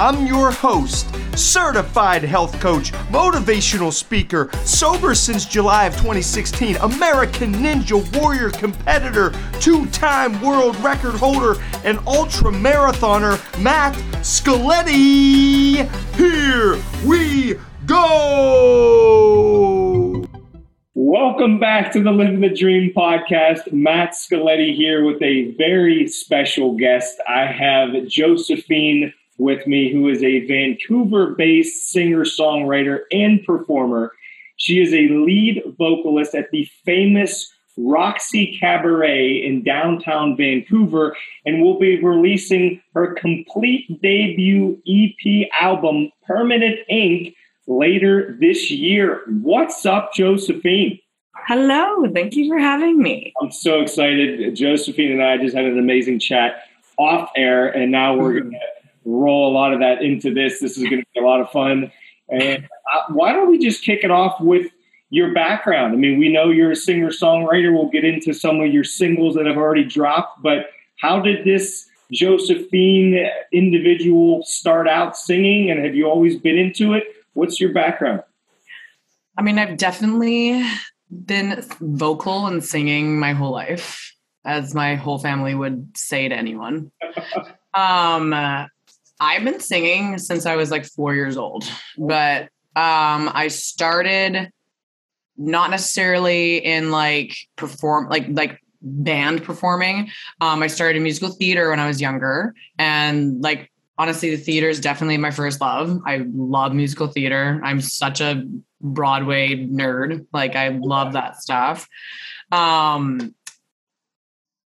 I'm your host, certified health coach, motivational speaker, sober since July of 2016, American Ninja Warrior competitor, two time world record holder, and ultra marathoner, Matt Scaletti. Here we go! Welcome back to the Living the Dream podcast. Matt Scaletti here with a very special guest. I have Josephine with me, who is a Vancouver based singer, songwriter, and performer. She is a lead vocalist at the famous Roxy Cabaret in downtown Vancouver and will be releasing her complete debut EP album, Permanent Ink, later this year. What's up, Josephine? Hello, thank you for having me. I'm so excited. Josephine and I just had an amazing chat off air, and now we're mm-hmm. going to roll a lot of that into this. This is going to be a lot of fun. And uh, why don't we just kick it off with your background? I mean, we know you're a singer songwriter. We'll get into some of your singles that have already dropped, but how did this Josephine individual start out singing? And have you always been into it? What's your background? I mean, I've definitely been vocal and singing my whole life, as my whole family would say to anyone. um, I've been singing since I was like four years old, but um, I started not necessarily in like perform like like band performing. Um, I started musical theater when I was younger, and like honestly, the theater is definitely my first love. I love musical theater. I'm such a Broadway nerd. Like I love that stuff. Um,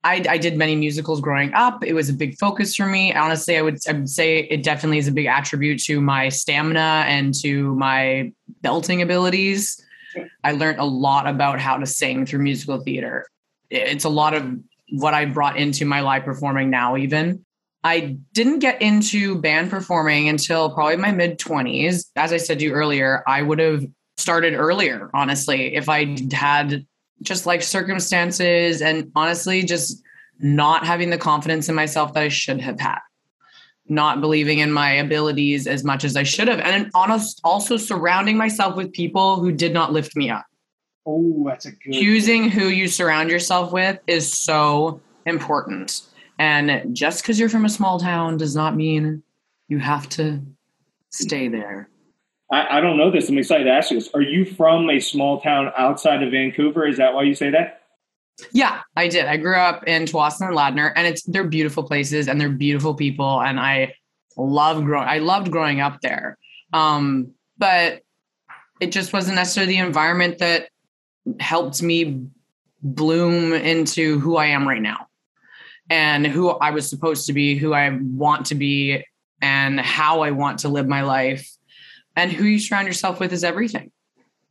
I, I, did many musicals growing up. It was a big focus for me. Honestly, I would, I would say it definitely is a big attribute to my stamina and to my belting abilities. I learned a lot about how to sing through musical theater. It's a lot of what I brought into my live performing now, even. I didn't get into band performing until probably my mid 20s. As I said to you earlier, I would have started earlier, honestly, if I had just like circumstances and honestly just not having the confidence in myself that I should have had. Not believing in my abilities as much as I should have. And honest, also surrounding myself with people who did not lift me up. Oh, that's a good choosing who you surround yourself with is so important. And just because you're from a small town does not mean you have to stay there. I, I, don't know this. I'm excited to ask you this. Are you from a small town outside of Vancouver? Is that why you say that? Yeah, I did. I grew up in Tsawwassen and Ladner, and it's they're beautiful places and they're beautiful people, and I love growing. I loved growing up there, um, but it just wasn't necessarily the environment that helped me bloom into who I am right now, and who I was supposed to be, who I want to be, and how I want to live my life and who you surround yourself with is everything.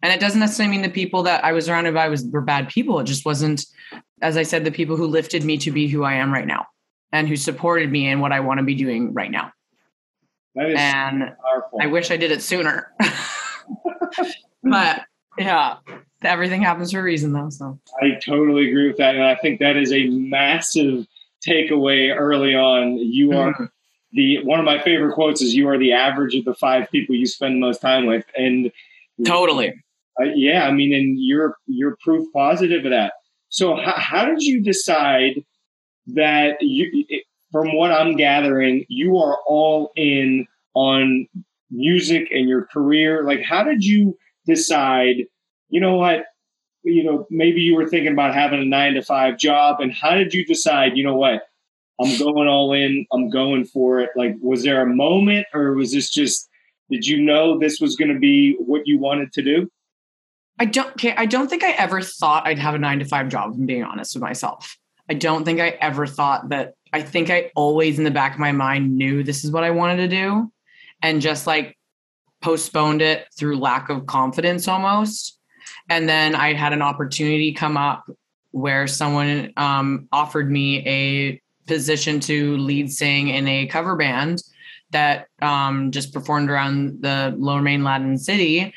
And it doesn't necessarily mean the people that I was surrounded by was were bad people. It just wasn't, as I said, the people who lifted me to be who I am right now and who supported me in what I want to be doing right now. That is and powerful. I wish I did it sooner. but yeah, everything happens for a reason though. So I totally agree with that. And I think that is a massive takeaway early on. You are mm-hmm the one of my favorite quotes is "You are the average of the five people you spend most time with," and totally, uh, yeah. I mean, and you're you're proof positive of that. So, how, how did you decide that you? From what I'm gathering, you are all in on music and your career. Like, how did you decide? You know what? You know, maybe you were thinking about having a nine to five job, and how did you decide? You know what? I'm going all in. I'm going for it. Like, was there a moment, or was this just? Did you know this was going to be what you wanted to do? I don't. Okay, I don't think I ever thought I'd have a nine to five job. I'm being honest with myself. I don't think I ever thought that. I think I always, in the back of my mind, knew this is what I wanted to do, and just like postponed it through lack of confidence almost. And then I had an opportunity come up where someone um, offered me a position to lead sing in a cover band that um, just performed around the Lower Mainland City.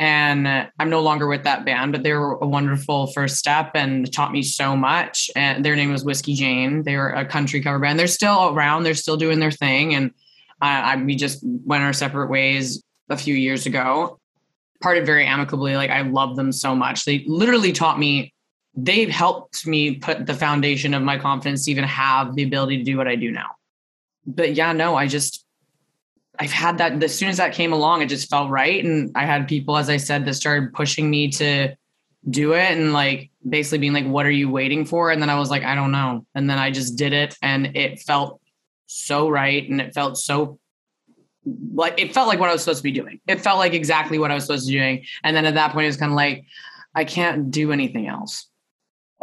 And I'm no longer with that band, but they were a wonderful first step and taught me so much. And their name was Whiskey Jane. They were a country cover band. They're still around. They're still doing their thing. And I, I we just went our separate ways a few years ago. Parted very amicably. Like I love them so much. They literally taught me. They've helped me put the foundation of my confidence to even have the ability to do what I do now. But yeah, no, I just I've had that as soon as that came along, it just felt right. And I had people, as I said, that started pushing me to do it and like basically being like, what are you waiting for? And then I was like, I don't know. And then I just did it and it felt so right. And it felt so like it felt like what I was supposed to be doing. It felt like exactly what I was supposed to be doing. And then at that point, it was kind of like, I can't do anything else.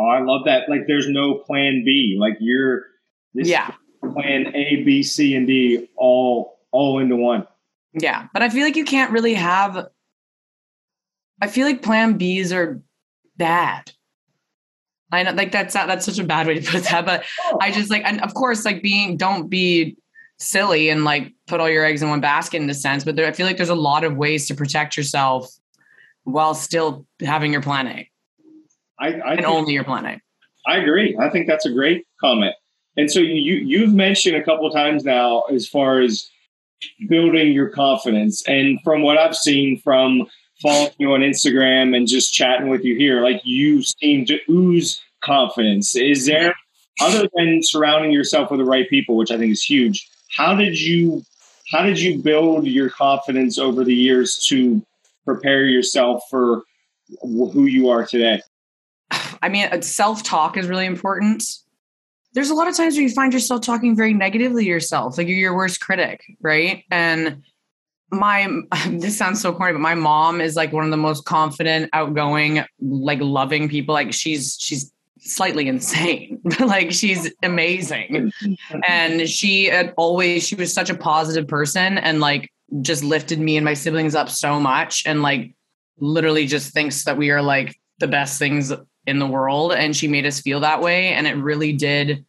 Oh, I love that. Like there's no plan B. Like you're this yeah. plan A, B, C, and D all all into one. Yeah. But I feel like you can't really have I feel like plan Bs are bad. I know like that's that's such a bad way to put that, but oh. I just like and of course like being don't be silly and like put all your eggs in one basket in a sense, but there, I feel like there's a lot of ways to protect yourself while still having your plan A. I, I and only your plan I agree. I think that's a great comment. And so you you've mentioned a couple times now as far as building your confidence, and from what I've seen from following you on Instagram and just chatting with you here, like you seem to ooze confidence. Is there other than surrounding yourself with the right people, which I think is huge? How did you how did you build your confidence over the years to prepare yourself for who you are today? I mean, uh, self talk is really important. There's a lot of times where you find yourself talking very negatively to yourself, like you're your worst critic, right? And my this sounds so corny, but my mom is like one of the most confident, outgoing, like loving people. Like she's she's slightly insane, but like she's amazing. and she had always, she was such a positive person and like just lifted me and my siblings up so much and like literally just thinks that we are like the best things in the world. And she made us feel that way. And it really did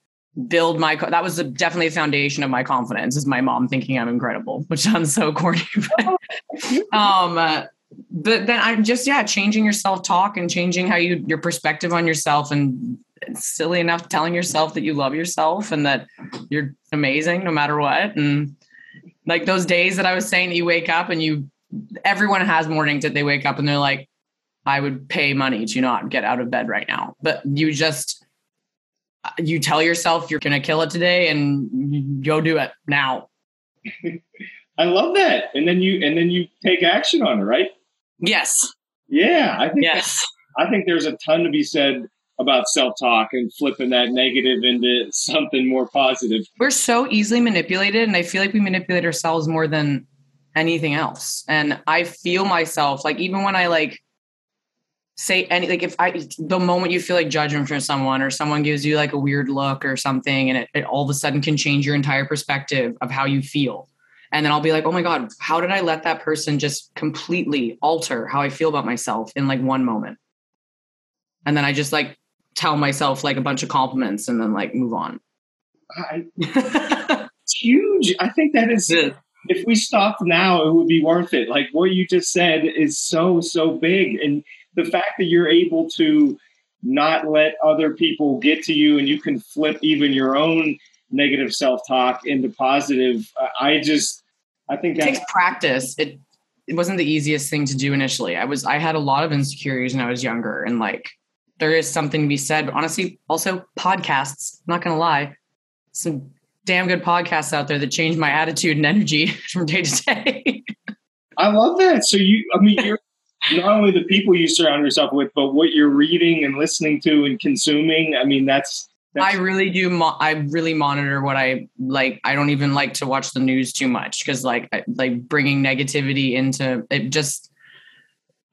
build my that was definitely a foundation of my confidence is my mom thinking i'm incredible which sounds so corny but, um but then I'm just yeah, changing your self talk and changing how you your perspective on yourself and silly enough telling yourself that you love yourself and that you're amazing no matter what and like those days that I was saying you wake up and you everyone has mornings that they wake up and they're like I would pay money to not get out of bed right now but you just you tell yourself you're going to kill it today and go do it now I love that and then you and then you take action on it right Yes. Yeah, I think yes. I think there's a ton to be said about self-talk and flipping that negative into something more positive. We're so easily manipulated and I feel like we manipulate ourselves more than anything else. And I feel myself like even when I like say any like if I the moment you feel like judgment from someone or someone gives you like a weird look or something and it, it all of a sudden can change your entire perspective of how you feel and then I'll be like, oh my God, how did I let that person just completely alter how I feel about myself in like one moment? And then I just like tell myself like a bunch of compliments and then like move on. I, it's huge. I think that is, if we stopped now, it would be worth it. Like what you just said is so, so big. And the fact that you're able to not let other people get to you and you can flip even your own negative self-talk into positive i just I think it takes practice. It it wasn't the easiest thing to do initially. I was I had a lot of insecurities when I was younger, and like there is something to be said. But honestly, also podcasts. I'm not gonna lie, some damn good podcasts out there that change my attitude and energy from day to day. I love that. So you, I mean, you're not only the people you surround yourself with, but what you're reading and listening to and consuming. I mean, that's I really do. Mo- I really monitor what I like. I don't even like to watch the news too much because, like, I, like bringing negativity into it. Just,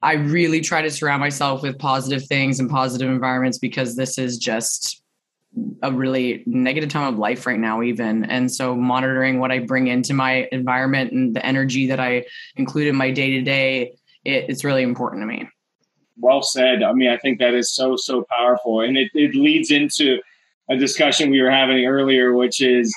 I really try to surround myself with positive things and positive environments because this is just a really negative time of life right now, even. And so, monitoring what I bring into my environment and the energy that I include in my day to day, it's really important to me. Well said. I mean, I think that is so so powerful, and it, it leads into a discussion we were having earlier, which is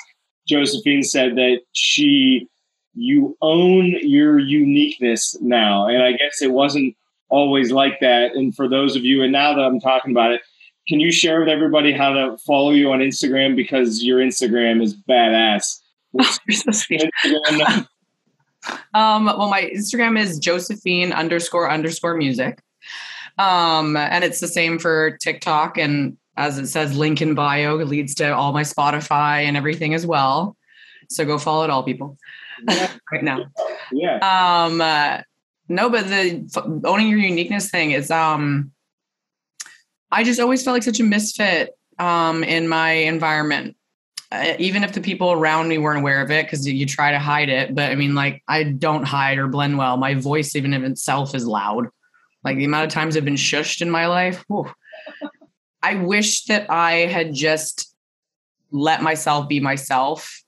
Josephine said that she you own your uniqueness now. And I guess it wasn't always like that. And for those of you, and now that I'm talking about it, can you share with everybody how to follow you on Instagram because your Instagram is badass. Oh, so sweet. Um, well, my Instagram is Josephine underscore underscore music. Um, and it's the same for TikTok. And as it says, link in bio leads to all my Spotify and everything as well. So go follow it all, people. Yeah. right now. Yeah. Um, uh, no, but the owning your uniqueness thing is, um, I just always felt like such a misfit um, in my environment. Uh, even if the people around me weren't aware of it, because you try to hide it. But I mean, like, I don't hide or blend well. My voice, even in itself, is loud. Like the amount of times I've been shushed in my life. Whew. I wish that I had just let myself be myself.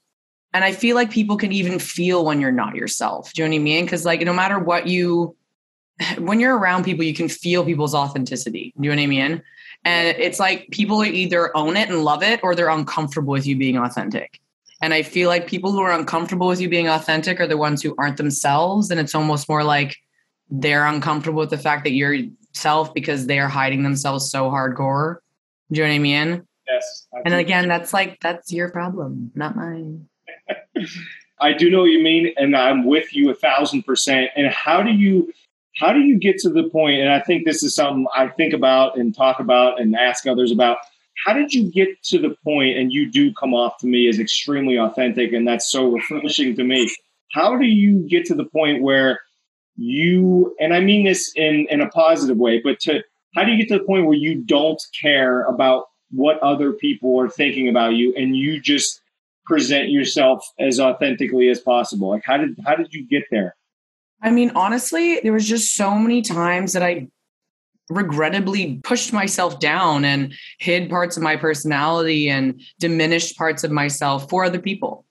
And I feel like people can even feel when you're not yourself. Do you know what I mean? Because, like, no matter what you, when you're around people, you can feel people's authenticity. Do you know what I mean? And it's like people either own it and love it or they're uncomfortable with you being authentic. And I feel like people who are uncomfortable with you being authentic are the ones who aren't themselves. And it's almost more like they're uncomfortable with the fact that you're self because they are hiding themselves so hardcore. Do you know what I mean? Yes. And again, that's like, that's your problem, not mine. I do know what you mean. And I'm with you a thousand percent. And how do you, how do you get to the point and i think this is something i think about and talk about and ask others about how did you get to the point and you do come off to me as extremely authentic and that's so refreshing to me. How do you get to the point where you and i mean this in in a positive way but to how do you get to the point where you don't care about what other people are thinking about you and you just present yourself as authentically as possible? Like how did how did you get there I mean, honestly, there was just so many times that I regrettably pushed myself down and hid parts of my personality and diminished parts of myself for other people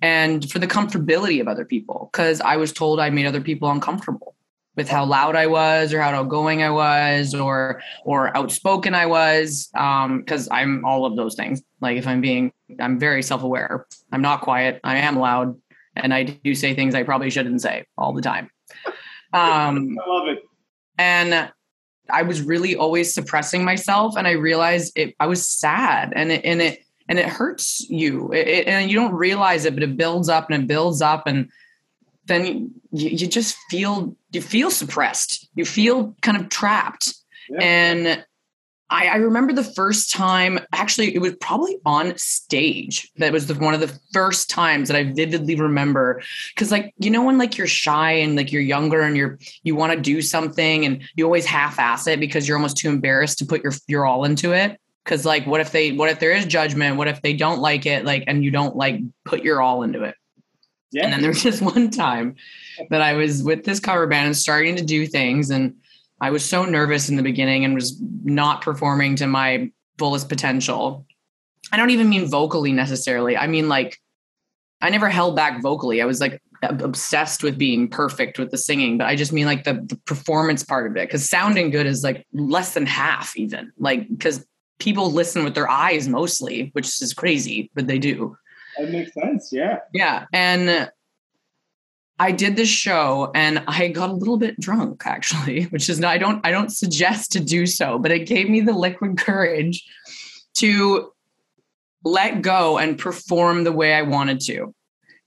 and for the comfortability of other people because I was told I made other people uncomfortable with how loud I was or how outgoing I was or or outspoken I was um because I'm all of those things. Like if I'm being I'm very self-aware. I'm not quiet. I am loud and I do say things I probably shouldn't say all the time. Um, I love it. And I was really always suppressing myself, and I realized it. I was sad, and it and it and it hurts you, it, it, and you don't realize it, but it builds up and it builds up, and then you, you just feel you feel suppressed. You feel kind of trapped, yeah. and I, I, remember the first time, actually, it was probably on stage. That was the, one of the first times that I vividly remember. Cause like, you know, when like you're shy and like you're younger and you're, you want to do something and you always half ass it because you're almost too embarrassed to put your, your all into it. Cause like, what if they, what if there is judgment? What if they don't like it? Like, and you don't like put your all into it. Yeah. And then there was just one time that I was with this cover band and starting to do things and I was so nervous in the beginning and was not performing to my fullest potential. I don't even mean vocally necessarily. I mean, like, I never held back vocally. I was like obsessed with being perfect with the singing, but I just mean like the, the performance part of it. Cause sounding good is like less than half, even like, because people listen with their eyes mostly, which is crazy, but they do. That makes sense. Yeah. Yeah. And I did this show and I got a little bit drunk actually, which is not, I don't I don't suggest to do so, but it gave me the liquid courage to let go and perform the way I wanted to.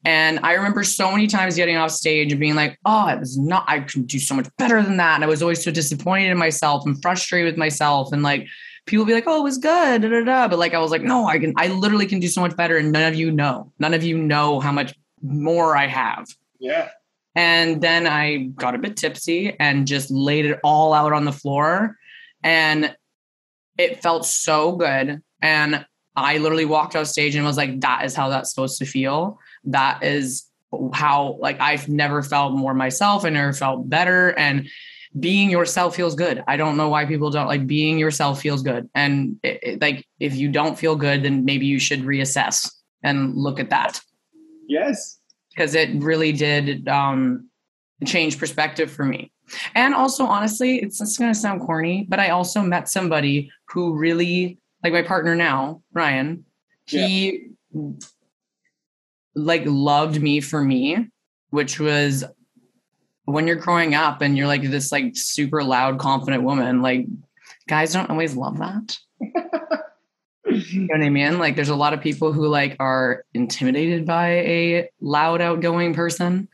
And I remember so many times getting off stage and being like, oh, it was not, I can do so much better than that. And I was always so disappointed in myself and frustrated with myself. And like people be like, oh, it was good. Da, da, da. But like I was like, no, I can, I literally can do so much better. And none of you know. None of you know how much more I have. Yeah. And then I got a bit tipsy and just laid it all out on the floor. And it felt so good. And I literally walked off stage and was like, that is how that's supposed to feel. That is how, like, I've never felt more myself. I never felt better. And being yourself feels good. I don't know why people don't like being yourself feels good. And it, it, like, if you don't feel good, then maybe you should reassess and look at that. Yes because it really did um, change perspective for me. And also, honestly, it's just going to sound corny, but I also met somebody who really, like my partner now, Ryan, he yeah. like loved me for me which was when you're growing up and you're like this like super loud, confident woman, like guys don't always love that. You know what I mean? Like there's a lot of people who like are intimidated by a loud, outgoing person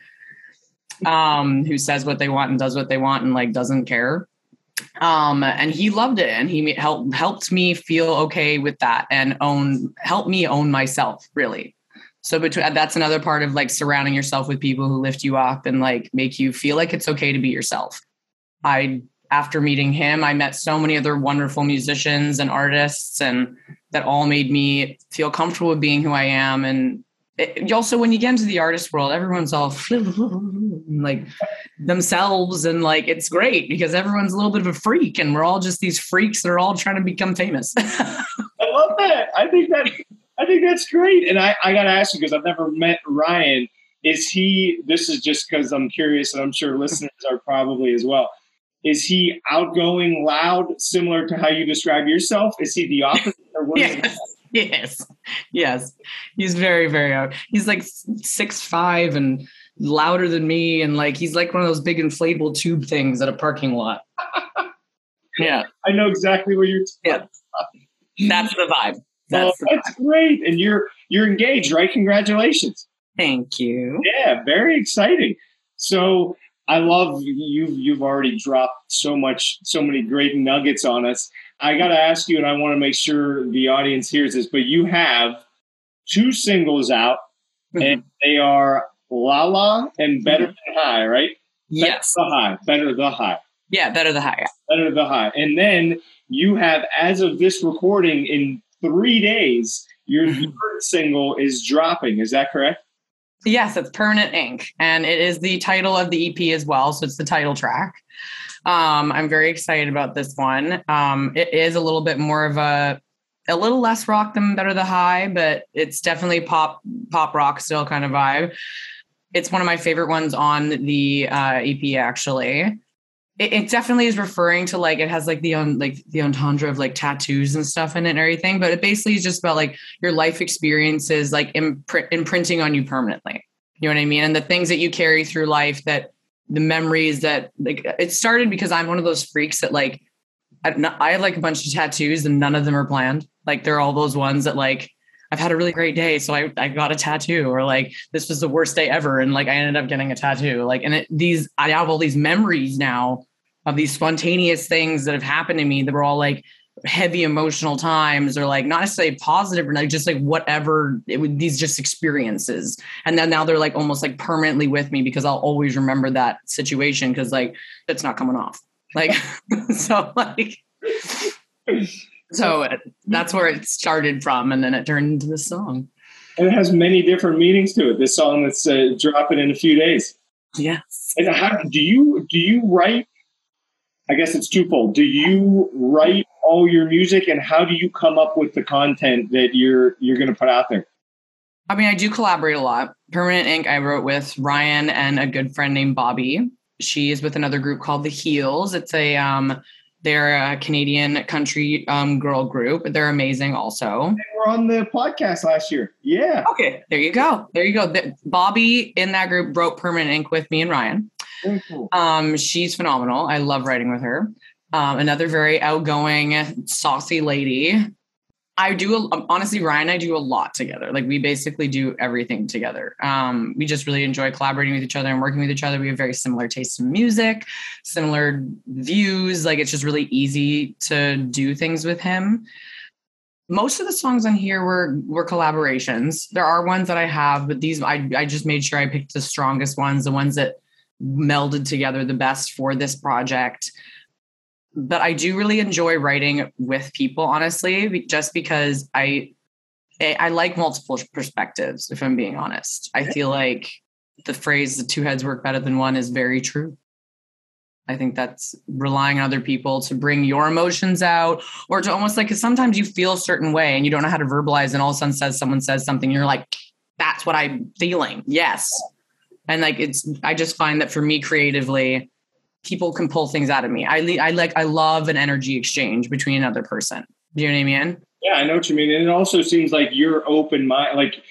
um who says what they want and does what they want and like doesn't care. Um and he loved it and he helped helped me feel okay with that and own help me own myself really. So between that's another part of like surrounding yourself with people who lift you up and like make you feel like it's okay to be yourself. I after meeting him i met so many other wonderful musicians and artists and that all made me feel comfortable with being who i am. And it, also when you get into the artist world everyone's all like themselves and like it's great because everyone's a little bit of a freak and we're all just these freaks that are all trying to become famous. I love that. I think that i think that's great. And i, I gotta ask you because i've never met ryan is he this is just because i'm curious and i'm sure listeners are probably as well is he outgoing loud similar to how you describe yourself? Is he the opposite or what yes. yes. Yes. He's very very out. he's like six five and louder than me and like he's like one of those big inflatable tube things at a parking lot. Yeah. I know exactly where you're yeah. that's the vibe. That's, well, that's great. And you're you're engaged right? Congratulations. Thank you. Yeah very exciting. So i love you've you've already dropped so much so many great nuggets on us I got to ask you, and I want to make sure the audience hears this, but you have two singles out, mm-hmm. and they are La La and Better mm-hmm. Than High, right? Yes. Better the High. Better the High. Yeah, Better the High. Better the High. And then you have, as of this recording, in three days, your mm-hmm. third single is dropping. Is that correct? Yes, it's Permanent Ink. And it is the title of the EP as well. So it's the title track. Um, I'm very excited about this one. Um, it is a little bit more of a a little less rock than Better the High, but it's definitely pop pop rock still kind of vibe. It's one of my favorite ones on the uh, EP actually. It, it, definitely is referring to like it has like the on like the entendre of like tattoos and stuff in it and everything, but it basically is just about like your life experiences like imprint, imprinting on you permanently. You know what I mean? And the things that you carry through life that the memories that like it started because I'm one of those freaks that like I, I have like a bunch of tattoos and none of them are planned. Like they're all those ones that like I've had a really great day, so I, I got a tattoo, or like this was the worst day ever, and like I ended up getting a tattoo. Like, and it, these I have all these memories now of these spontaneous things that have happened to me that were all like heavy emotional times or like not necessarily positive or like just like whatever it would these just experiences. And then now they're like almost like permanently with me because i'll always remember that situation because like it's not coming off. Like so like so that's where it started from and then it turned into this song. And it has many different meanings to it. This song that's uh, dropping in a few days. Yes. And how do you do you write I guess it's twofold. Do you write all your music, and how do you come up with the content that you're you're going to put out there? I mean, I do collaborate a lot. Permanent Ink, I wrote with Ryan and a good friend named Bobby. She is with another group called The Heels. It's a um, they're a Canadian country um, girl group. They're amazing, also. They were on the podcast last year. Yeah. Okay, there you go. There you go. Bobby in that group wrote Permanent Ink with me and Ryan. Um, she's phenomenal. I love writing with her. Um, another very outgoing, saucy lady. I do honestly, Ryan. I do a lot together. Like we basically do everything together. Um, we just really enjoy collaborating with each other and working with each other. We have very similar tastes in music, similar views. Like it's just really easy to do things with him. Most of the songs on here were were collaborations. There are ones that I have, but these I I just made sure I picked the strongest ones, the ones that melded together the best for this project. But I do really enjoy writing with people, honestly, just because I eh, I like multiple perspectives. If I'm being honest, I feel like the phrase "the two heads work better than one" is very true. I think that's relying on other people to bring your emotions out or to almost like, cause sometimes you feel a certain way and you don't know how to verbalize and all of a sudden says someone says something, you're like, that's what I'm feeling. Yes and like it's i just find that for me creatively people can pull things out of me i i like i love an energy exchange between another person do you know what i mean yeah i know what you mean and it also seems like you're open mind like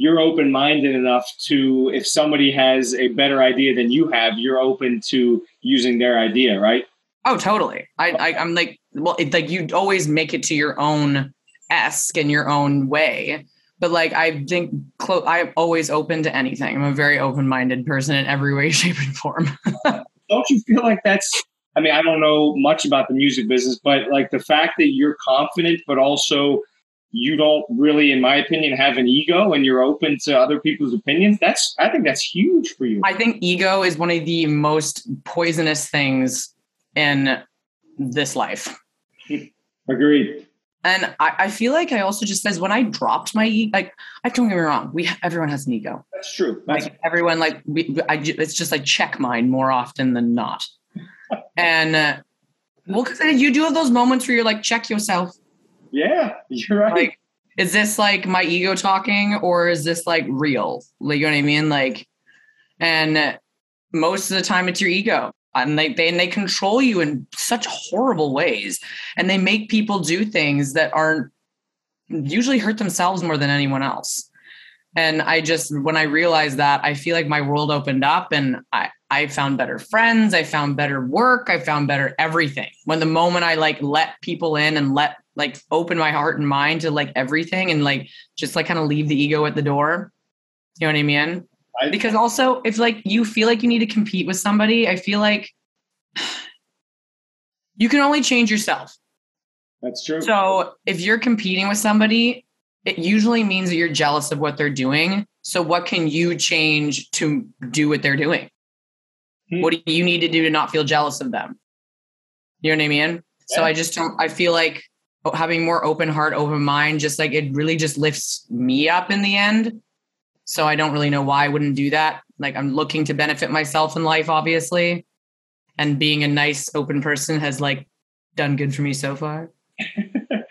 you're open minded enough to if somebody has a better idea than you have, you're open to using their idea, right? Oh, totally. I, I am like, well, it, like you always make it to your own esque in your own way. But like, I think clo- I'm always open to anything. I'm a very open minded person in every way, shape, and form. don't you feel like that's? I mean, I don't know much about the music business, but like the fact that you're confident, but also you don't really, in my opinion, have an ego and you're open to other people's opinions. That's, I think that's huge for you. I think ego is one of the most poisonous things in this life. Agreed. And I, I feel like I also just says when I dropped my ego, like I don't get me wrong, we everyone has an ego. That's true. That's like everyone, like we, I, it's just like check mine more often than not. and uh, well, because you do have those moments where you're like check yourself. Yeah, you're right. Like, is this like my ego talking or is this like real? Like, you know what I mean? Like, and most of the time it's your ego. And they, they and they control you in such horrible ways. And they make people do things that aren't usually hurt themselves more than anyone else. And I just when I realized that, I feel like my world opened up and I, I found better friends, I found better work, I found better everything. When the moment I like let people in and let like open my heart and mind to like everything and like just like kind of leave the ego at the door. You know what I mean? I, because also if like you feel like you need to compete with somebody, I feel like you can only change yourself. That's true. So if you're competing with somebody, it usually means that you're jealous of what they're doing. So what can you change to do what they're doing? Hmm. What do you need to do to not feel jealous of them? You know what I mean? Yeah. So I just don't I feel like having more open heart, open mind, just like it really just lifts me up in the end. So I don't really know why I wouldn't do that. Like I'm looking to benefit myself in life, obviously. And being a nice, open person has like done good for me so far.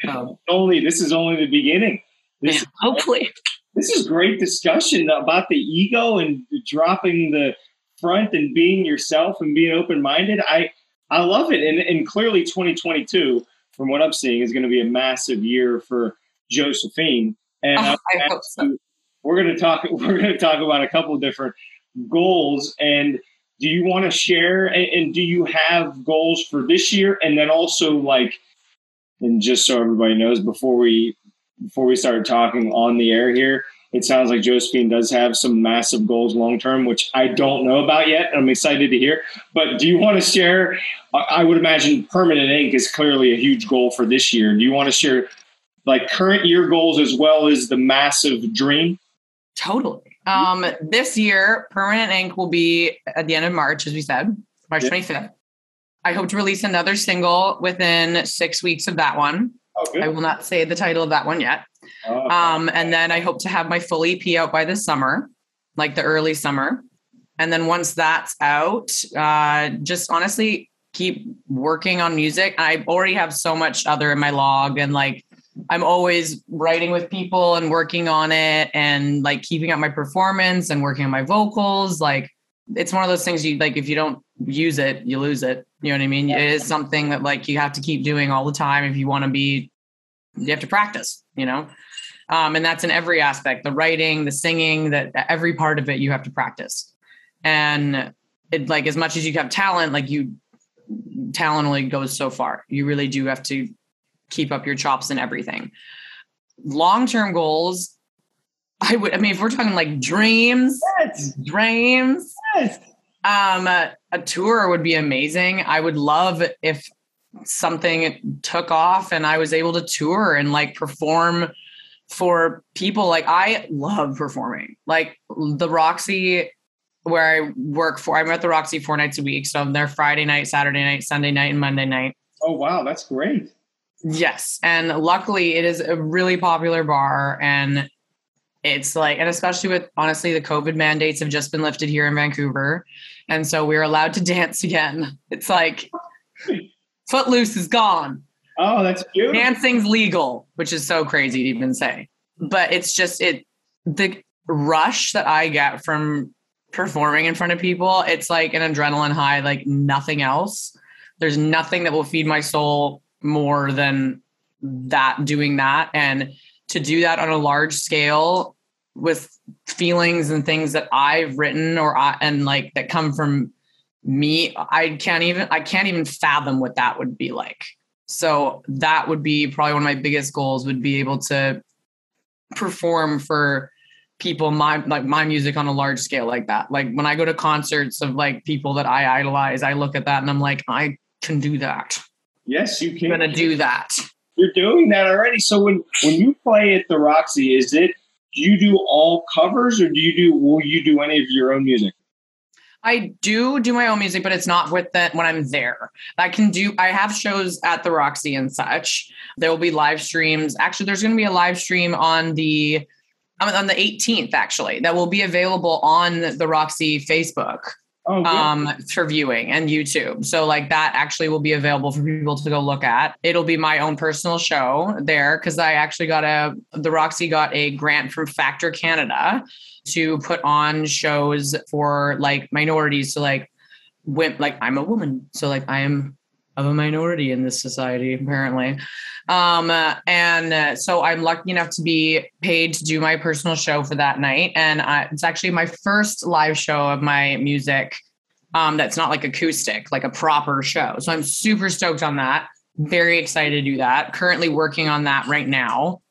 Um, only this is only the beginning. This yeah, hopefully. This is great discussion about the ego and dropping the front and being yourself and being open minded. I I love it. And, and clearly 2022 from what I'm seeing, is going to be a massive year for Josephine. And oh, I hope so. We're going to talk. We're going to talk about a couple different goals. And do you want to share? And, and do you have goals for this year? And then also, like, and just so everybody knows, before we before we start talking on the air here, it sounds like Josephine does have some massive goals long term, which I don't know about yet. I'm excited to hear. But do you want to share? I would imagine permanent ink is clearly a huge goal for this year. Do you want to share like current year goals as well as the massive dream? Totally. Um, this year, permanent ink will be at the end of March, as we said, March yeah. 25th. I hope to release another single within six weeks of that one. Oh, I will not say the title of that one yet. Oh, um, and then I hope to have my full EP out by the summer, like the early summer. And then once that's out, uh, just honestly keep working on music. I already have so much other in my log and like I'm always writing with people and working on it and like keeping up my performance and working on my vocals. Like it's one of those things you like if you don't use it, you lose it. You know what I mean? Yeah. It is something that like you have to keep doing all the time if you want to be you have to practice, you know? Um, and that's in every aspect, the writing, the singing, that every part of it you have to practice. And it like as much as you have talent, like you talent only goes so far. You really do have to keep up your chops and everything. Long-term goals, I would I mean if we're talking like dreams, yes. dreams. Yes. Um a, a tour would be amazing. I would love if something took off and I was able to tour and like perform for people. Like I love performing. Like the Roxy where I work for, I'm at the Roxy four nights a week. So I'm there Friday night, Saturday night, Sunday night, and Monday night. Oh wow, that's great. Yes. And luckily it is a really popular bar and it's like, and especially with honestly, the COVID mandates have just been lifted here in Vancouver. And so we're allowed to dance again. It's like Footloose is gone. Oh, that's cute. Dancing's legal, which is so crazy to even say. But it's just it the rush that I get from performing in front of people, it's like an adrenaline high, like nothing else. There's nothing that will feed my soul more than that doing that. And to do that on a large scale with feelings and things that I've written or I, and like that come from me. I can't even I can't even fathom what that would be like. So that would be probably one of my biggest goals would be able to perform for people my like my music on a large scale like that. Like when I go to concerts of like people that I idolize, I look at that and I'm like, I can do that. Yes, you can. I'm gonna do that. You're doing that already. So when when you play at the Roxy, is it do you do all covers or do you do will you do any of your own music? I do do my own music, but it's not with that when I'm there. I can do, I have shows at the Roxy and such. There will be live streams. Actually, there's going to be a live stream on the, on the 18th, actually, that will be available on the Roxy Facebook oh, um, for viewing and YouTube. So like that actually will be available for people to go look at. It'll be my own personal show there because I actually got a the Roxy got a grant from Factor Canada to put on shows for like minorities. So like like I'm a woman, so like I am of a minority in this society apparently. Um, and uh, so i'm lucky enough to be paid to do my personal show for that night. And it's actually my first live show of my music um, that's not like acoustic like a proper show. So i'm super stoked on that. Very excited to do that. Currently working on that right now.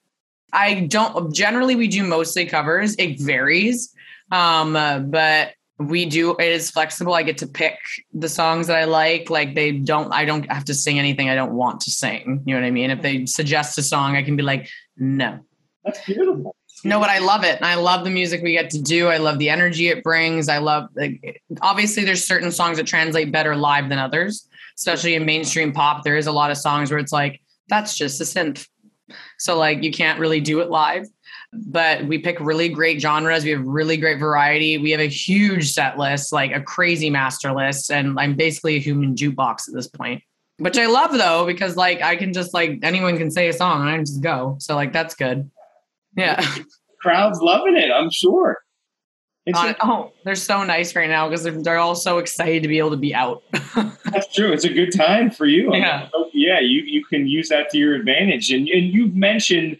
I don't generally we do mostly covers. It varies. Um, but we do it is flexible. I get to pick the songs that i like. Like they don't i don't have to sing anything i don't want to sing. You know what i mean? If they suggest a song i can be like no. That's beautiful. No but i love it. And i love the music we get to do. I love the energy it brings. I love like, obviously there's certain songs that translate better live than others especially in mainstream pop. There is a lot of songs where it's like that's just a synth. So like you can't really do it live but we pick really great genres. We have really great variety. We have a huge set list, like a crazy master list. And I'm basically a human jukebox at this point, which I love though, because like I can just like anyone can say a song and I just go. So like that's good. Yeah. Crowd's loving it, I'm sure. A- oh, they're so nice right now because they're, they're all so excited to be able to be out. That's true. It's a good time for you. Yeah. I mean, yeah, you, you can use that to your advantage. And, and you've mentioned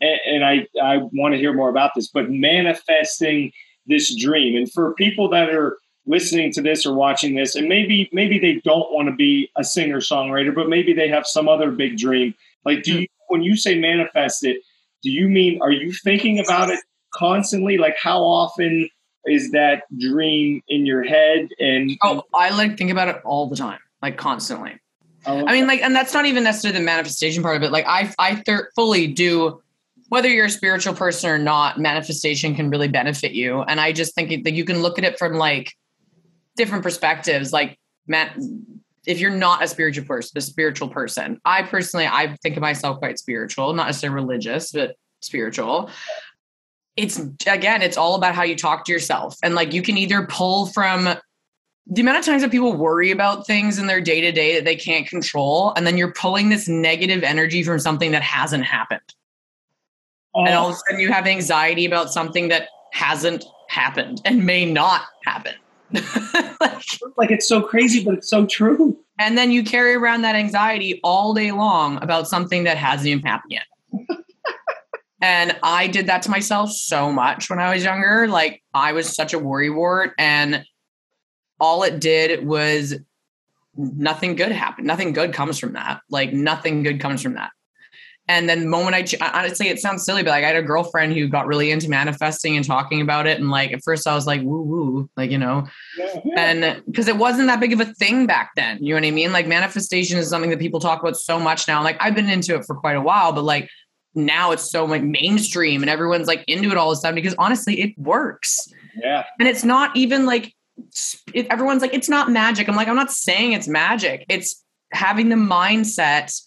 and, I, I want to hear more about this, but manifesting this dream. And for people that are listening to this or watching this, and maybe maybe they don't want to be a singer songwriter, but maybe they have some other big dream. Like, do hmm. you when you say manifest it, do you mean are you thinking about it constantly? Like, how often is that dream in your head? And oh, I like think about it all the time, like constantly. Oh, okay. I mean, like, and that's not even necessarily the manifestation part of it. Like, I I fully do whether you're a spiritual person or not, manifestation can really benefit you. And I just think that you can look at it from like different perspectives. Like, man, if you're not a spiritual person, a spiritual person, I personally, I think of myself quite spiritual, not necessarily religious, but spiritual. It's again, it's all about how you talk to yourself. And like, you can either pull from the amount of times that people worry about things in their day to day that they can't control, and then you're pulling this negative energy from something that hasn't happened and oh. all of a sudden you have anxiety about something that hasn't happened and may not happen. like, like it's so crazy, but it's so true. And then you carry around that anxiety all day long about something that hasn't even happened yet. and I did that to myself so much when I was younger. Like I was such a worrywart, and all it did was nothing good happened. Nothing good comes from that. Like nothing good comes from that. And then the moment I honestly, it sounds silly, but like I had a girlfriend who got really into manifesting and talking about it. And like at first I was like, woo woo, like, you know, yeah, yeah. and because it wasn't that big of a thing back then. You know what I mean? Like manifestation is something that people talk about so much now. Like I've been into it for quite a while, but like now it's so like mainstream and everyone's like into it all of a sudden because honestly, it works. Yeah. And it's not even like it, everyone's like, it's not magic. I'm like, I'm not saying it's magic. It's having the mindset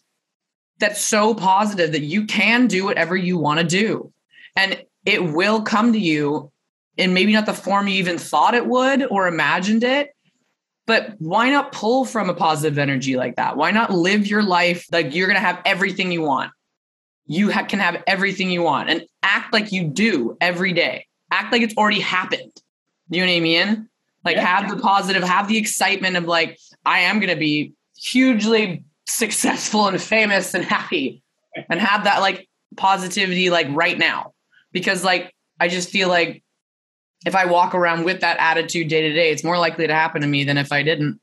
that's so positive that you can do whatever you want to do. And it will come to you in maybe not the form you even thought it would or imagined it. But why not pull from a positive energy like that? Why not live your life like you're going to have everything you want? You ha- can have everything you want and act like you do every day. Act like it's already happened. You know what I mean? Like yeah. have the positive, have the excitement of like, I am going to be hugely successful and famous and happy and have that like positivity like right now because like I just feel like if I walk around with that attitude day to day, it's more likely to happen to me than if I didn't.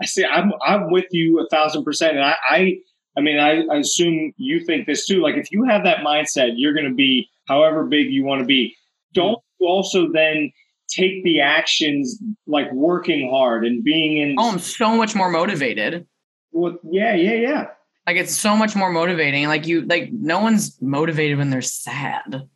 I see. I'm I'm with you a thousand percent, and I I, I mean I, I assume you think this too. Like if you have that mindset, you're going to be however big you want to be. Don't you also then take the actions like working hard and being in. Oh, I'm so much more motivated. Well, yeah, yeah, yeah. Like it's so much more motivating. Like you, like no one's motivated when they're sad.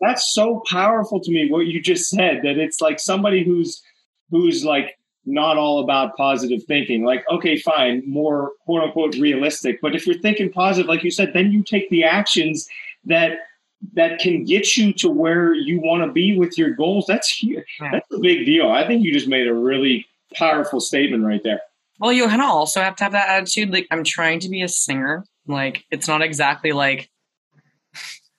That's so powerful to me. What you just said that it's like somebody who's who's like not all about positive thinking. Like, okay, fine, more quote unquote realistic. But if you're thinking positive, like you said, then you take the actions that that can get you to where you want to be with your goals. That's. Yeah. That's a big deal. I think you just made a really powerful statement right there. Well, you kind of also have to have that attitude. Like, I'm trying to be a singer. Like, it's not exactly like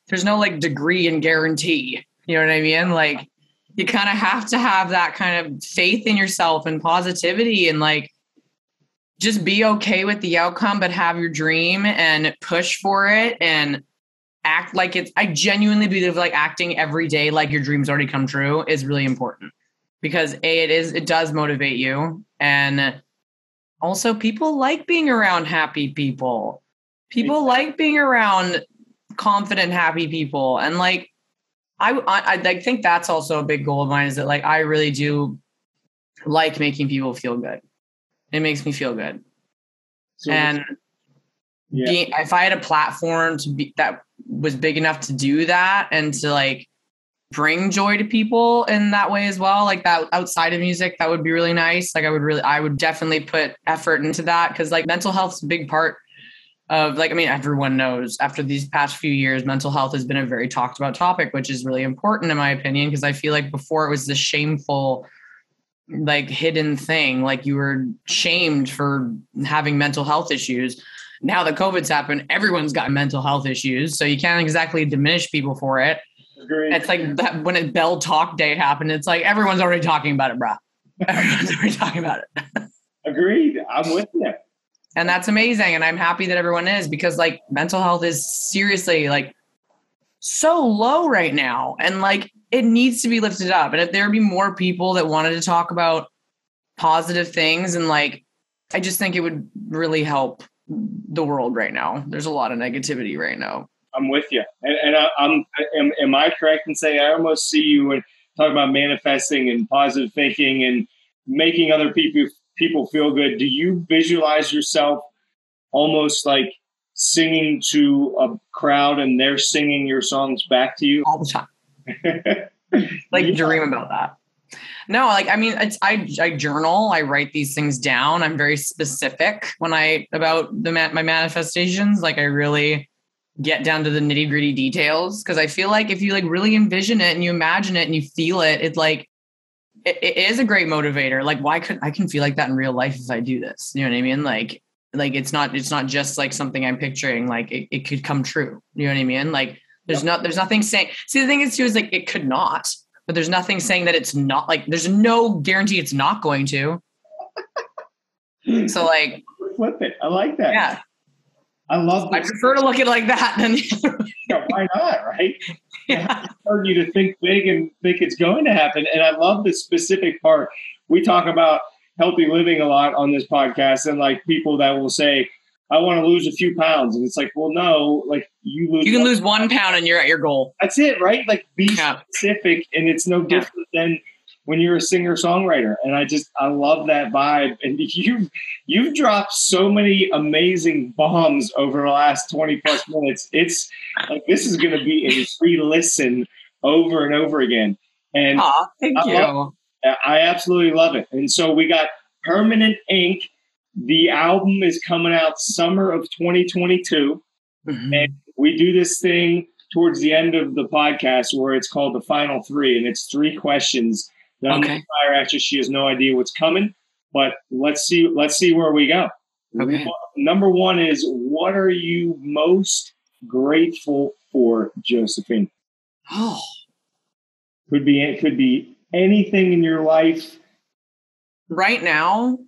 there's no like degree and guarantee. You know what I mean? Like, you kind of have to have that kind of faith in yourself and positivity and like just be okay with the outcome, but have your dream and push for it and act like it's. I genuinely believe like acting every day like your dreams already come true is really important because a it is it does motivate you and also people like being around happy people. People like being around confident happy people. And like I, I i think that's also a big goal of mine is that like i really do like making people feel good. It makes me feel good. So, and yeah. being, if i had a platform to be that was big enough to do that and to like bring joy to people in that way as well. Like that outside of music that would be really nice. Like i would really i would definitely put effort into that because like mental health's a big part of like i mean everyone knows after these past few years mental health has been a very talked about topic which is really important in my opinion because i feel like before it was this shameful like hidden thing. Like you were shamed for having mental health issues. Now that covid's happened everyone's got mental health issues so you can't exactly diminish people for it Agreed. it's like that when it Bell Talk Day happened. It's like everyone's already talking about it, bro. Everyone's already talking about it, Agreed. I'm with you. and that's amazing. And I'm happy that everyone is because like mental health is seriously like so low right now, and like it needs to be lifted up. And if there be more people that wanted to talk about positive things, and like I just think it would really help the world right now. There's a lot of negativity right now. I'm with you. And, and I, I'm, am, am I correct in saying I almost see you when talking about manifesting and positive thinking and making other people people feel good? Do you visualize yourself almost like singing to a crowd and they're singing your songs back to you? all the time. like Yeah. dream about that. No, like I mean, it's I I journal. I write these things down. I'm very specific when I about the ma- my manifestations. Like I really get down to the nitty gritty details because I feel like if you like really envision it and you imagine it and you feel it, it's like it, it is a great motivator. Like why could I can feel like that in real life if I do this? You know what I mean? Like like it's not it's not just like something I'm picturing. Like it, it could come true. You know what I mean? Like there's not there's nothing saying. See the thing is too is like it could not, but there's nothing saying that it's not. Like there's no guarantee it's not going to. So like Flip it. I like that. yeah, I love I prefer to look at it like that than Yeah, Why not? Right? yeah. hard you to think big and think it's going to happen. And I love the specific part. We talk about healthy living a lot on this podcast, and like people that will say, I want to lose a few pounds. And it's like, well, no, like you lose. You can lose one pound and you're at your goal. That's it, right? Like be Yeah. specific. And it's no different than when you're a singer songwriter. And I just, I love that vibe. And you've, you've dropped so many amazing bombs over the last 20 plus minutes. It's like, this is going to be a free listen over and over again. And Aw, thank I you. love- I absolutely love it. And so we got Permanent Ink. The album is coming out summer of 2022. Mhm. And we do this thing towards the end of the podcast where it's called the final three, and it's three questions Okay. fire at you. She has no idea what's coming, but let's see. Let's see where we go. Okay. Number one is what are you most grateful for, Josephine? Oh, Could be it could be anything in your life. right now,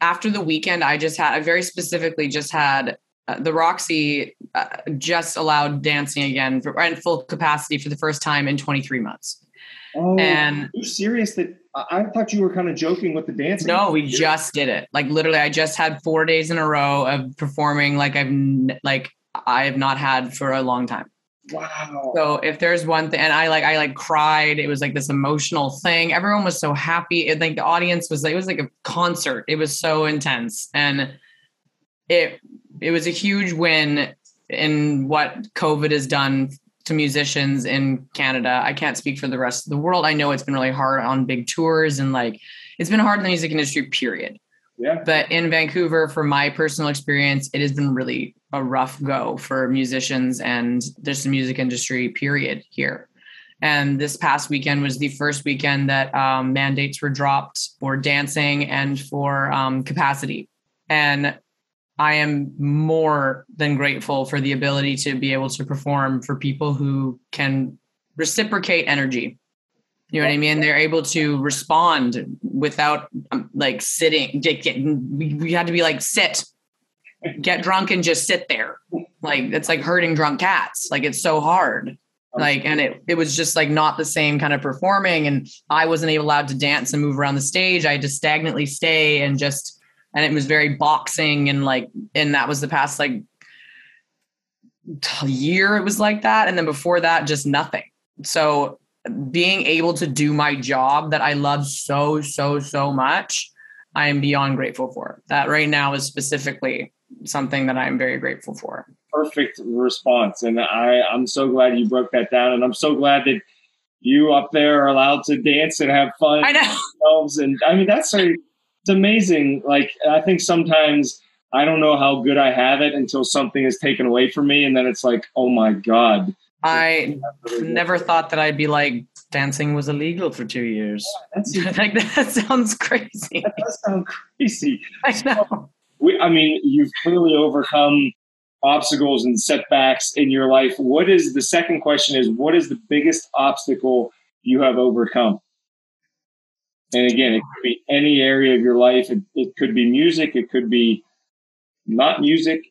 after the weekend, I just had, I very specifically just had uh, the Roxy uh, just allowed dancing again for, in full capacity for the first time in 23 months. Oh, And- you're serious? That I thought you were kind of joking with the dancing. No, we just did it. Like literally, I just had four days in a row of performing like I've like I have not had for a long time. Wow. So if there's one thing, and I like, I like cried. It was like this emotional thing. Everyone was so happy. It, like the audience was like, it was like a concert. It was so intense, and it it was a huge win in what COVID has done to musicians in Canada. I can't speak for the rest of the world. I know it's been really hard on big tours and like it's been hard in the music industry. Period. Yeah. But in Vancouver, from my personal experience, it has been really a rough go for musicians and just the music industry, period, here. And this past weekend was the first weekend that um, mandates were dropped for dancing and for um, capacity. And I am more than grateful for the ability to be able to perform for people who can reciprocate energy. You know what I mean? They're able to respond without um, like sitting. Get, get, we, we had to be like sit, get drunk, and just sit there. Like it's like herding drunk cats. Like it's so hard. Like and it it was just like not the same kind of performing, and I wasn't able allowed to dance and move around the stage. I had to stagnantly stay and just and it was very boxing and like and that was the past like year it was like that and then before that just nothing so being able to do my job that i love so so so much i am beyond grateful for that right now is specifically something that i'm very grateful for perfect response. And I, I'm so glad you broke that down. And I'm so glad that you up there are allowed to dance and have fun i know. And I mean, that's a, it's amazing. Like, I think sometimes I don't know how good I have it until something is taken away from me. And then it's like, oh my God. i never thought that i'd be like dancing was illegal for two years That's, like that sounds crazy that does sound crazy. i know We, I mean, you've clearly overcome obstacles and setbacks in your life. What is the second question is what is the biggest obstacle you have overcome? And again, it could be any area of your life. It, it could be music. It could be not music.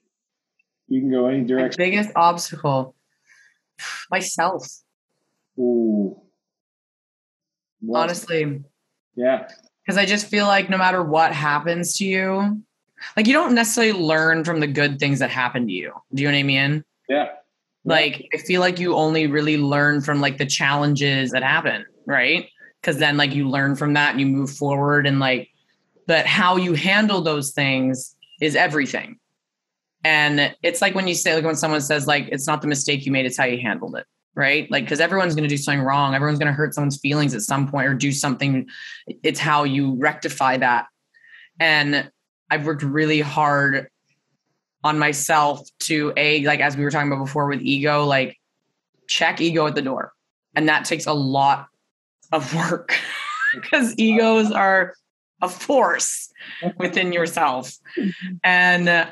You can go any my direction. biggest obstacle myself Ooh. Well, honestly Yeah. because I just feel like no matter what happens to you, like you don't necessarily learn from the good things that happen to you. Do you know what I mean? Yeah. Like I feel like you only really learn from like the challenges that happen, right? Because then like you learn from that and you move forward and like, but how you handle those things is everything. And it's like when you say like when someone says like it's not the mistake you made, it's how you handled it. Right. Like, because everyone's going to do something wrong. Everyone's going to hurt someone's feelings at some point or do something. It's how you rectify that. And I've worked really hard on myself to a like as we were talking about before with ego like check ego at the door and that takes a lot of work because egos are a force within yourself and uh,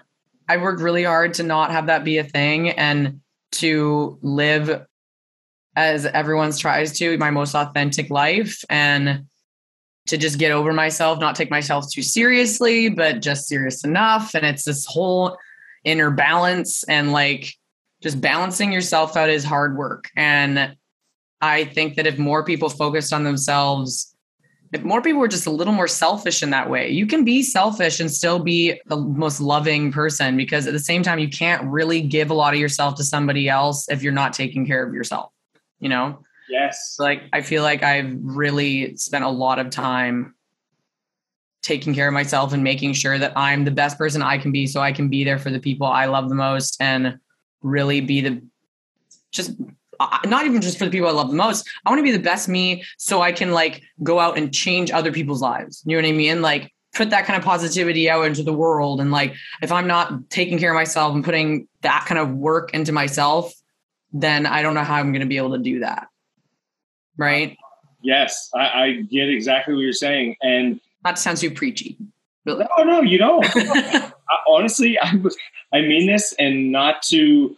i worked really hard to not have that be a thing and to live as everyone's tries to my most authentic life and to just get over myself, not take myself too seriously, but just serious enough. And it's this whole inner balance and like just balancing yourself out is hard work. And I think that if more people focused on themselves, if more people were just a little more selfish in that way, you can be selfish and still be the most loving person because at the same time, you can't really give a lot of yourself to somebody else if you're not taking care of yourself, you know? Yes. like I feel like I've really spent a lot of time taking care of myself and making sure that I'm the best person I can be so I can be there for the people I love the most and really be the just not even just for the people I love the most. I want to be the best me so I can like go out and change other people's lives. You know what I mean? Like put that kind of positivity out into the world and like if I'm not taking care of myself and putting that kind of work into myself, then I don't know how I'm going to be able to do that. Right? Yes. I, I get exactly what you're saying. And that sounds too preachy. Really. no, no, you don't. I, honestly, I, I mean this and not to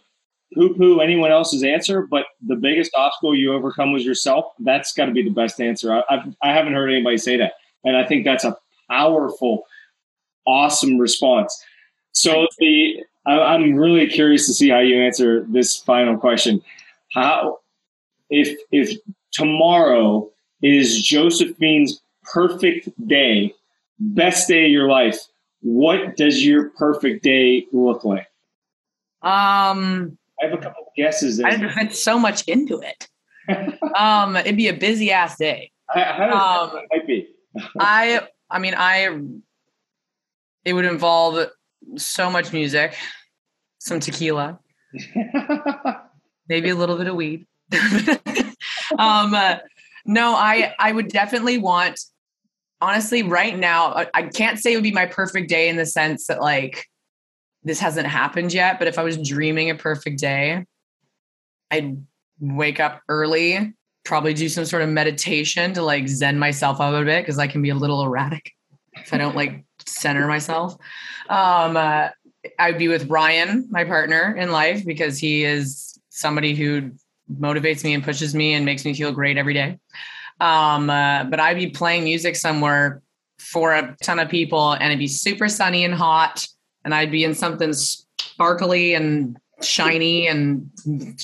poo poo anyone else's answer, but the biggest obstacle you overcome was yourself. That's got to be the best answer. I, I've, I haven't heard anybody say that. And I think that's a powerful, awesome response. So the I, am really curious to see how you answer this final question. How, if if tomorrow is Josephine's perfect day, best day of your life, what does your perfect day look like? Um, I have a couple of guesses. I fit so much into it. um, it'd be a busy ass day. How, how um, might be? I, I mean, I, it would involve so much music, some tequila, maybe a little bit of weed. um, uh, no, I, I would definitely want. Honestly, right now, I can't say it would be my perfect day in the sense that like this hasn't happened yet. But if I was dreaming a perfect day, I'd wake up early, probably do some sort of meditation to like zen myself out a bit because I can be a little erratic if I don't like center myself. Um, uh, I'd be with Ryan, my partner in life, because he is somebody who motivates me and pushes me and makes me feel great every day. Um, uh, but I'd be playing music somewhere for a ton of people and it'd be super sunny and hot. And I'd be in something sparkly and shiny and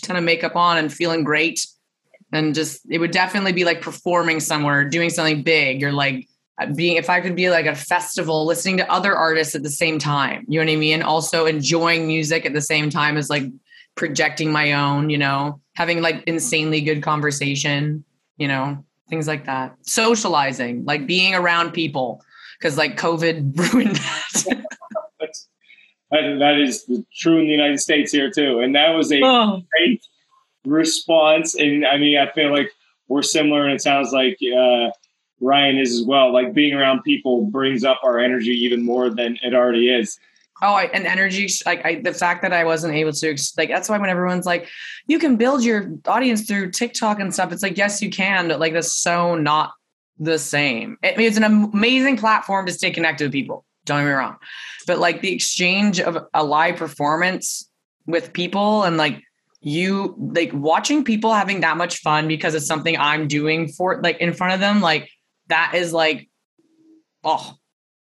ton of makeup on and feeling great. And just, it would definitely be like performing somewhere, doing something big or like uh, being, if I could be like a festival, listening to other artists at the same time, you know what I mean? Also enjoying music at the same time as like projecting my own, you know, having like insanely good conversation, you know, things like that. Socializing, like being around people, because like COVID ruined that. That, that is true in the United States here too, and that was a oh. great response. And I mean, I feel like we're similar, and it sounds like uh, Ryan is as well. Like being around people brings up our energy even more than it already is. Oh, I, and energy, like I, the fact that I wasn't able to, like, that's why when everyone's like, you can build your audience through TikTok and stuff, it's like, yes, you can, but like, that's so not the same. I mean, it's an amazing platform to stay connected with people. Don't get me wrong. But like the exchange of a live performance with people and like you, like watching people having that much fun because it's something I'm doing for, like, in front of them, like, that is like, oh,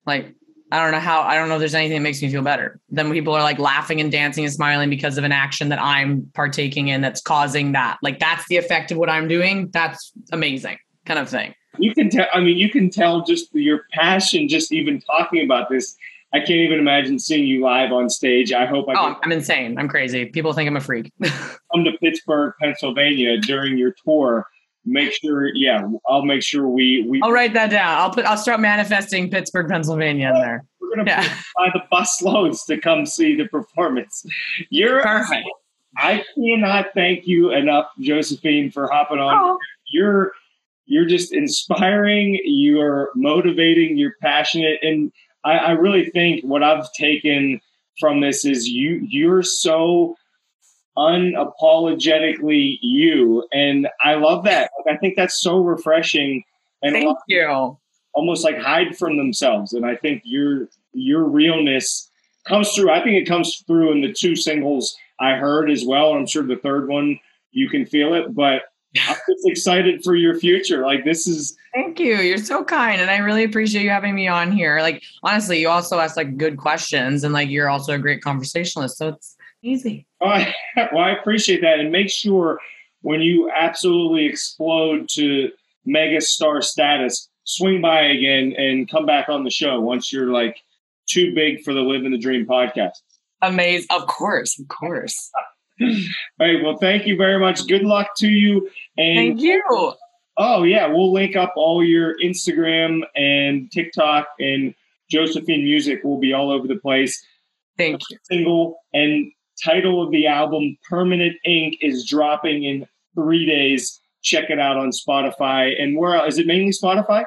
like, I don't know how, I don't know if there's anything that makes me feel better than people are like laughing and dancing and smiling because of an action that I'm partaking in that's causing that. Like that's the effect of what I'm doing. That's amazing kind of thing. You can tell, I mean, you can tell just your passion, just even talking about this. I can't even imagine seeing you live on stage. I hope I Oh, I'm insane. I'm crazy. People think I'm a freak. come to Pittsburgh, Pennsylvania during your tour make sure yeah i'll make sure we we i'll write that down i'll put i'll start manifesting pittsburgh pennsylvania in there we're gonna yeah. buy the bus loads to come see the performance you're perfect i cannot thank you enough josephine for hopping on oh. you're you're just inspiring you're motivating you're passionate and I, I really think what i've taken from this is you you're so unapologetically you. And I love that. Like, I think that's so refreshing. And Thank you. Almost like hide from themselves. And I think your your realness comes through. I think it comes through in the two singles I heard as well. And I'm sure the third one you can feel it, but I'm just excited for your future. Like this is Thank you. You're so kind and I really appreciate you having me on here. Like honestly, you also ask like good questions and like you're also a great conversationalist. So it's easy. Oh, I, well, I appreciate that. And make sure when you absolutely explode to mega star status, swing by again and come back on the show once you're like too big for the Living the Dream podcast. Amazing. Of course. Of course. All right. Well, thank you very much. Good luck to you. And thank you. Oh, yeah. We'll link up all your Instagram and TikTok and Josephine music will be all over the place. Thank you. Single and title of the album, Permanent Ink, is dropping in three days. Check it out on Spotify. And where is it mainly Spotify?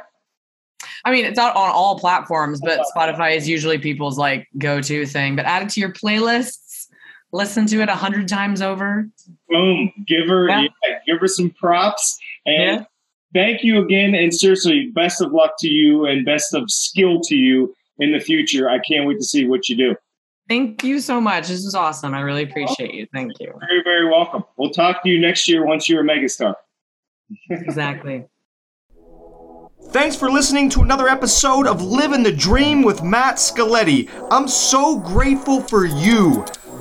I mean, it's out on all platforms, but Spotify is usually people's like go-to thing. But add it to your playlists. Listen to it a hundred times over. Boom! Give her, yeah. Yeah, give her some props. And yeah. thank you again. And seriously, best of luck to you, and best of skill to you in the future. I can't wait to see what you do. Thank you so much. This was awesome. I really appreciate you. Thank you. Very, very welcome. We'll talk to you next year once you're a megastar. exactly. Thanks for listening to another episode of Living the Dream with Matt Scaletti. I'm so grateful for you.